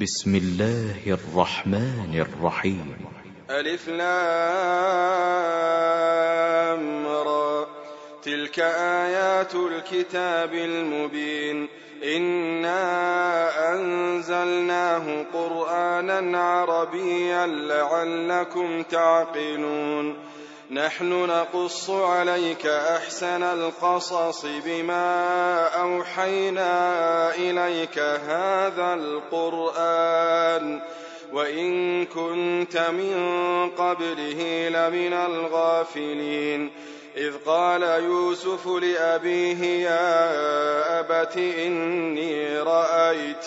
بسم الله الرحمن الرحيم. ألف لام را. تلك آيات الكتاب المبين. إنا أنزلناه قرآنا عربيا لعلكم تعقلون. نحن نقص عليك أحسن القصص بما أوحينا إليك هذا القرآن. وإن كنت من قبله لمن الغافلين. إذ قال يوسف لأبيه يا أبت إني رأيت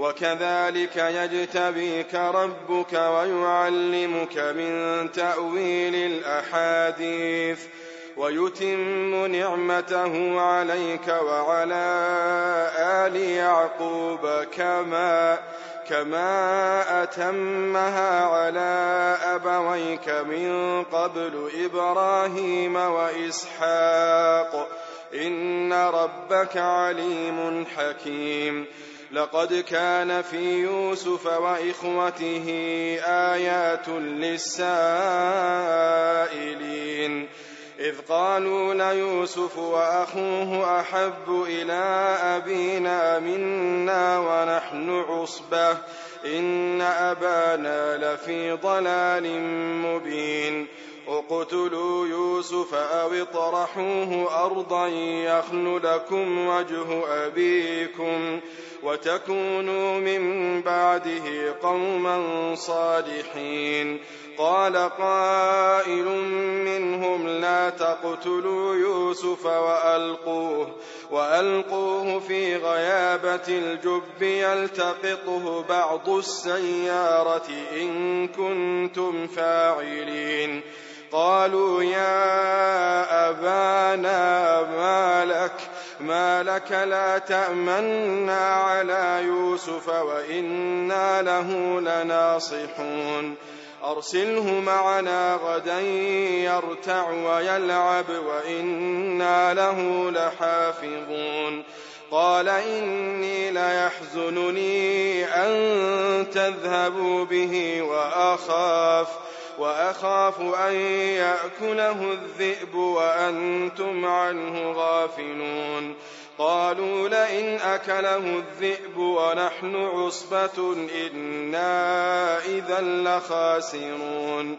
وكذلك يجتبيك ربك ويعلمك من تأويل الأحاديث ويتم نعمته عليك وعلى آل يعقوب كما كما أتمها على أبويك من قبل إبراهيم وإسحاق إن ربك عليم حكيم لقد كان في يوسف وإخوته آيات للسائلين. إذ قالوا ليوسف وأخوه أحب إلى أبينا منا ونحن عصبة. إن أبانا لفي ضلال مبين. اقتلوا يوسف أو اطرحوه أرضا يخل لكم وجه أبيكم. وتكونوا من بعده قوما صالحين. قال قائل منهم لا تقتلوا يوسف وألقوه وألقوه في غيابة الجب يلتقطه بعض السيارة إن كنتم فاعلين. قالوا يا أبانا ما لك؟ ما لك لا تأمنا على يوسف وإنا له لناصحون. أرسله معنا غدا يرتع ويلعب وإنا له لحافظون. قال إني ليحزنني أن تذهبوا به وأخاف وأخاف أن يأكله الذئب وأنتم عنه غافلون. قالوا لئن أكله الذئب ونحن عصبة إنا إذا لخاسرون.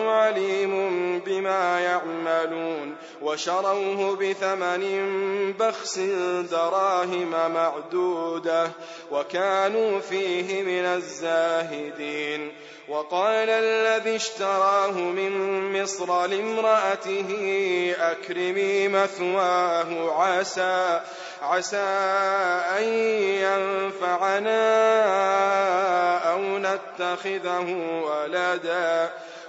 عليم بما يعملون وشروه بثمن بخس دراهم معدودة وكانوا فيه من الزاهدين وقال الذي اشتراه من مصر لامرأته أكرمي مثواه عسى عسى أن ينفعنا أو نتخذه ولدا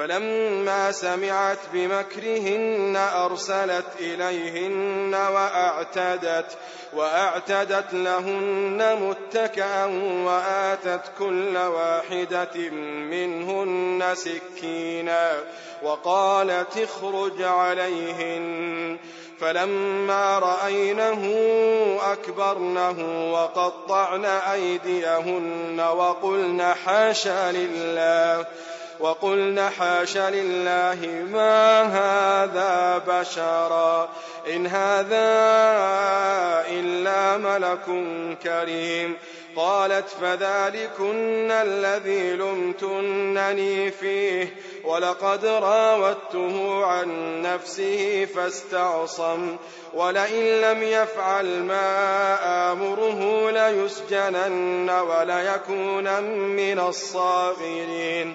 فلما سمعت بمكرهن أرسلت إليهن وأعتدت وأعتدت لهن متكأ وآتت كل واحدة منهن سكينا وقالت اخرج عليهن. فلما رأينه أكبرنه وقطعن أيديهن وقلن حاشا لله. وقلن حاش لله ما هذا بشرا. إن هذا إلا ملك كريم. قالت فذلكن الذي لمتنني فيه. ولقد راودته عن نفسه فاستعصم. ولئن لم يفعل ما آمره ليسجنن وليكونن من الصاغرين.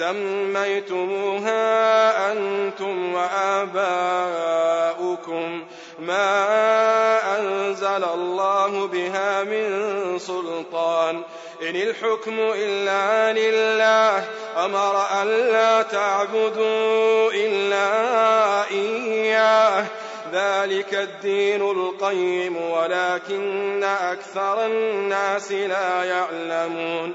سميتموها أنتم وآباؤكم ما أنزل الله بها من سلطان. إن الحكم إلا لله أمر أن لا تعبدوا إلا إياه. ذلك الدين القيم ولكن أكثر الناس لا يعلمون.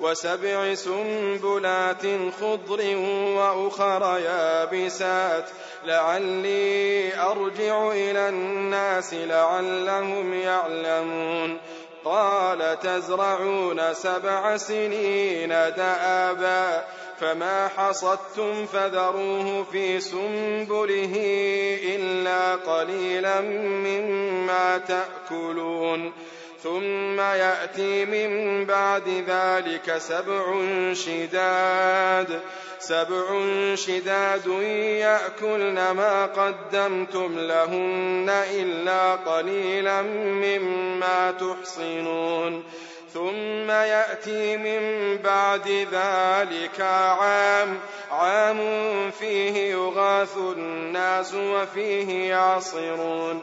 وسبع سنبلات خضر وأخر يابسات. لعلي أرجع إلى الناس لعلهم يعلمون. قال تزرعون سبع سنين دآبا. فما حصدتم فذروه في سنبله إلا قليلا مما تأكلون. ثم يأتي من بعد ذلك سبع شداد. سبع شداد يأكلن ما قدمتم لهن إلا قليلا مما تحصنون. ثم يأتي من بعد ذلك عام. عام فيه يغاث الناس وفيه يعصرون.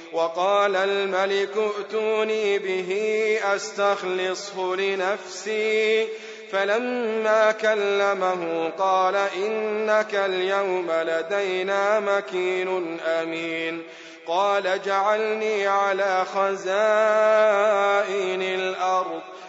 وقال الملك ائتوني به أستخلصه لنفسي. فلما كلمه قال إنك اليوم لدينا مكين أمين. قال اجعلني على خزائن الأرض.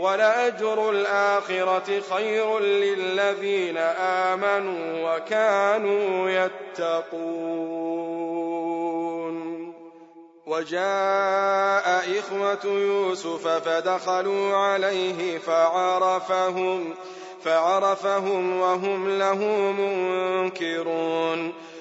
ولأجر الآخرة خير للذين آمنوا وكانوا يتقون. وجاء إخوة يوسف فدخلوا عليه فعرفهم فعرفهم وهم له منكرون.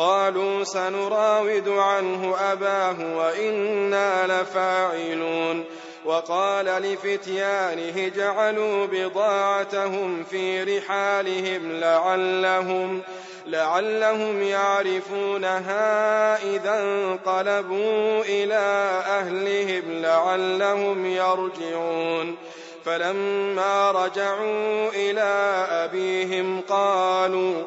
قالوا سنراود عنه أباه وإنا لفاعلون. وقال لفتيانه جعلوا بضاعتهم في رحالهم لعلهم لعلهم يعرفونها إذا انقلبوا إلى أهلهم لعلهم يرجعون. فلما رجعوا إلى أبيهم قالوا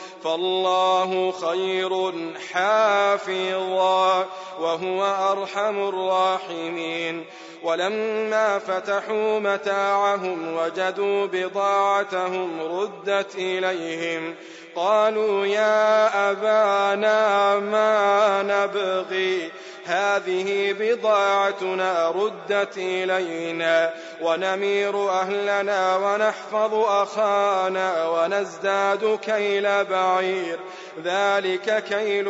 فالله خير حافظا وهو أرحم الراحمين. ولما فتحوا متاعهم وجدوا بضاعتهم ردت إليهم قالوا يا أبانا ما نبغي؟ هذه بضاعتنا ردت إلينا ونمير أهلنا ونحفظ أخانا ونزداد كيل بعير. ذلك كيل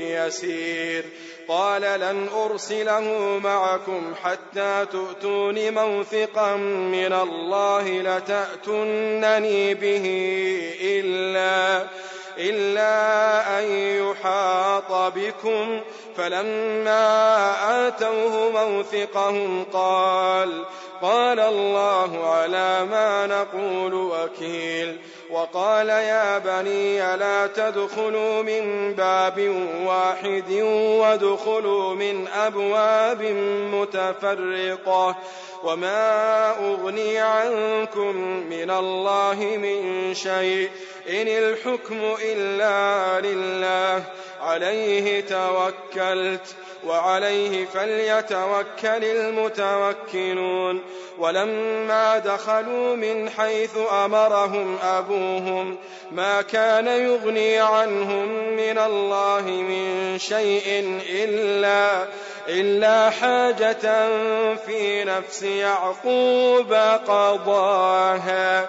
يسير. قال لن أرسله معكم حتى تؤتون موثقا من الله لتأتنني به إلا إلا أن يحاط بكم فلما آتوه موثقهم قال قال الله على ما نقول وكيل وقال يا بني لا تدخلوا من باب واحد وادخلوا من أبواب متفرقة وما أغني عنكم من الله من شيء إن الحكم إلا لله عليه توكلت وعليه فليتوكل المتوكلون. ولما دخلوا من حيث أمرهم أبوهم ما كان يغني عنهم من الله من شيء إلا إلا حاجة في نفس يعقوب قضاها.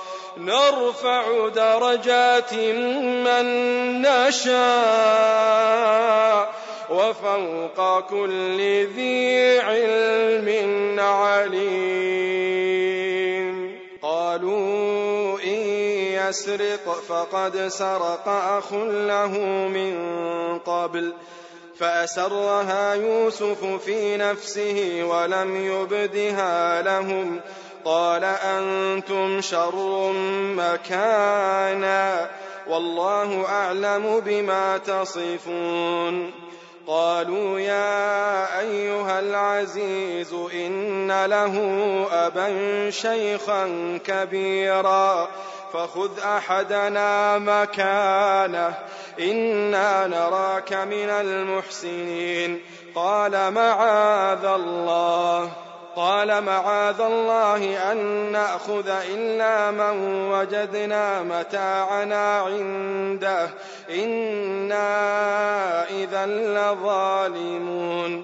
نرفع درجات من نشاء وفوق كل ذي علم عليم. قالوا إن يسرق فقد سرق أخ له من قبل فأسرها يوسف في نفسه ولم يبدها لهم قال أنتم شر مكانا والله أعلم بما تصفون. قالوا يا أيها العزيز إن له أبا شيخا كبيرا فخذ أحدنا مكانه إنا نراك من المحسنين. قال معاذ الله. قال معاذ الله أن نأخذ إلا من وجدنا متاعنا عنده. إنا إذا لظالمون.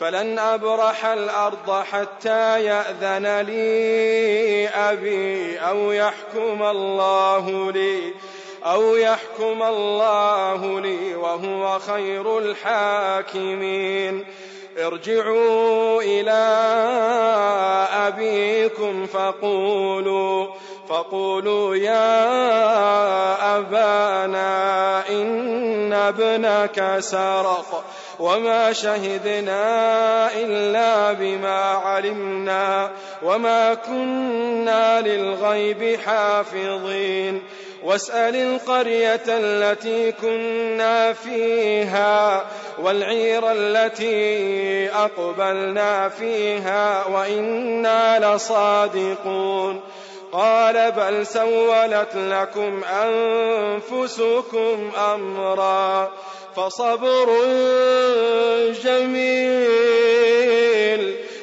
فلن أبرح الأرض حتى يأذن لي أبي أو يحكم الله لي أو يحكم الله لي وهو خير الحاكمين. ارجعوا إلى أبيكم فقولوا فقولوا يا أبانا إن ابنك سرق. وما شهدنا إلا بما علمنا وما كنا للغيب حافظين. واسأل القرية التي كنا فيها والعير التي أقبلنا فيها وإنا لصادقون. قال بل سولت لكم أنفسكم أمرا. فصبر جميل.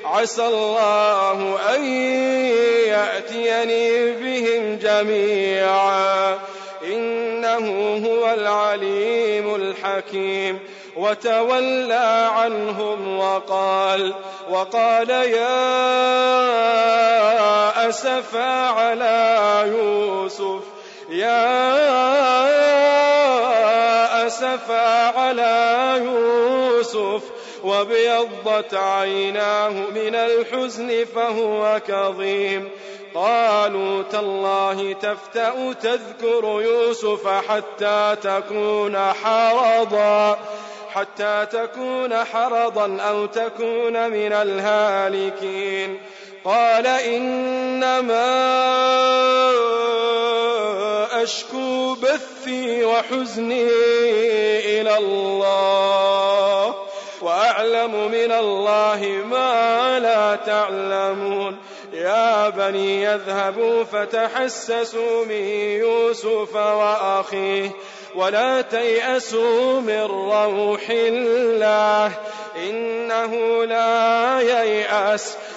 عسى الله أن يأتيني بهم جميعا. إنه هو العليم الحكيم. وتولى عنهم وقال وقال يا أسفا على يوسف. يا أسفا على يوسف وابيضت عيناه من الحزن فهو كظيم. قالوا تالله تفتأ تذكر يوسف حتى تكون حرضا حتى تكون حرضا أو تكون من الهالكين. قال إنما أشكو بثي وحزني إلى الله وأعلم من الله ما لا تعلمون. يا بني يذهبوا فتحسسوا من يوسف وأخيه ولا تيأسوا من روح الله إنه لا ييأس.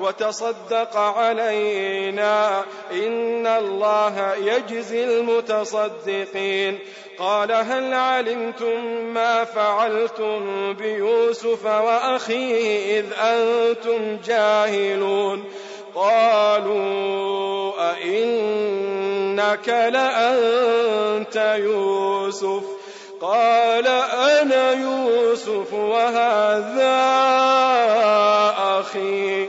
وتصدق علينا. إن الله يجزي المتصدقين. قال هل علمتم ما فعلتم بيوسف وأخيه إذ أنتم جاهلون؟ قالوا أئنك لأنت يوسف؟ قال أنا يوسف وهذا أخي.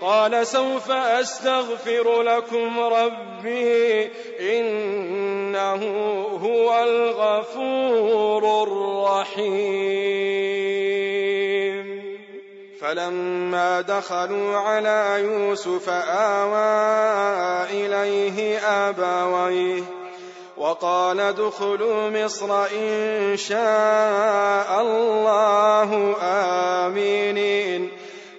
قال سوف أستغفر لكم ربي إنه هو الغفور الرحيم. فلما دخلوا على يوسف آوى إليه أبويه وقال ادخلوا مصر إن شاء الله آمنين.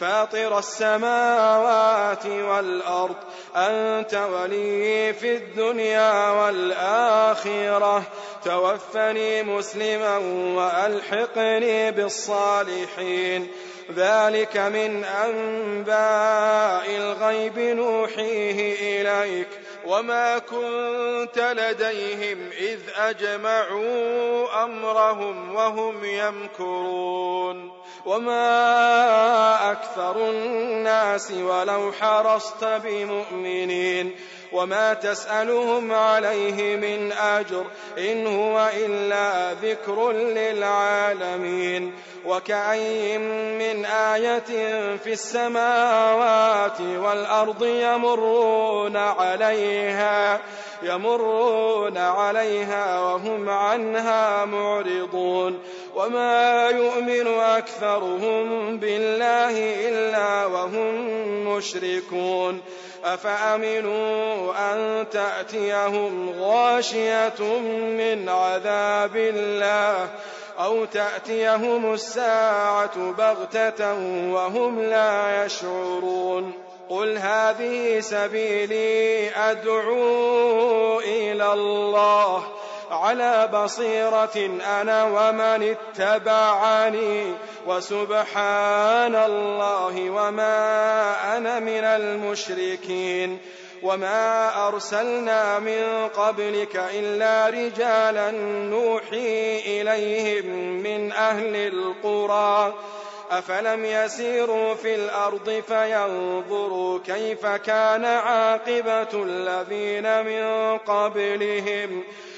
فاطر السماوات والأرض أنت ولي في الدنيا والآخرة. توفني مسلما وألحقني بالصالحين. ذلك من أنباء الغيب نوحيه إليك. وما كنت لديهم إذ أجمعوا أمرهم وهم يمكرون. وما أكثر الناس ولو حرصت بمؤمنين وما تسألهم عليه من أجر إن هو إلا ذكر للعالمين وكأي من آية في السماوات والأرض يمرون عليها يمرون عليها وهم عنها معرضون وما يؤمن أكثرهم بالله إلا وهم مشركون أفأمنوا أن تأتيهم غاشية من عذاب الله أو تأتيهم الساعة بغتة وهم لا يشعرون قل هذه سبيلي أدعو إلى الله على بصيرة أنا ومن اتبعني وسبحان الله وما أنا من المشركين وما أرسلنا من قبلك إلا رجالا نوحي إليهم من أهل القرى أفلم يسيروا في الأرض فينظروا كيف كان عاقبة الذين من قبلهم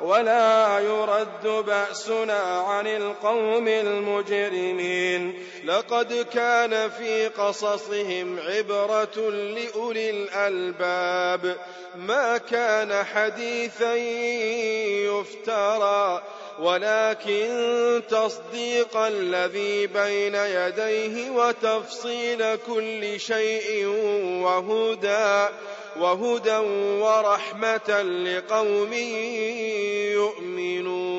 ولا يرد بأسنا عن القوم المجرمين. لقد كان في قصصهم عبرة لأولي الألباب. ما كان حديثا يفترى ولكن تصديق الذي بين يديه وتفصيل كل شيء وهدى. وهدى ورحمة لقوم يؤمنون.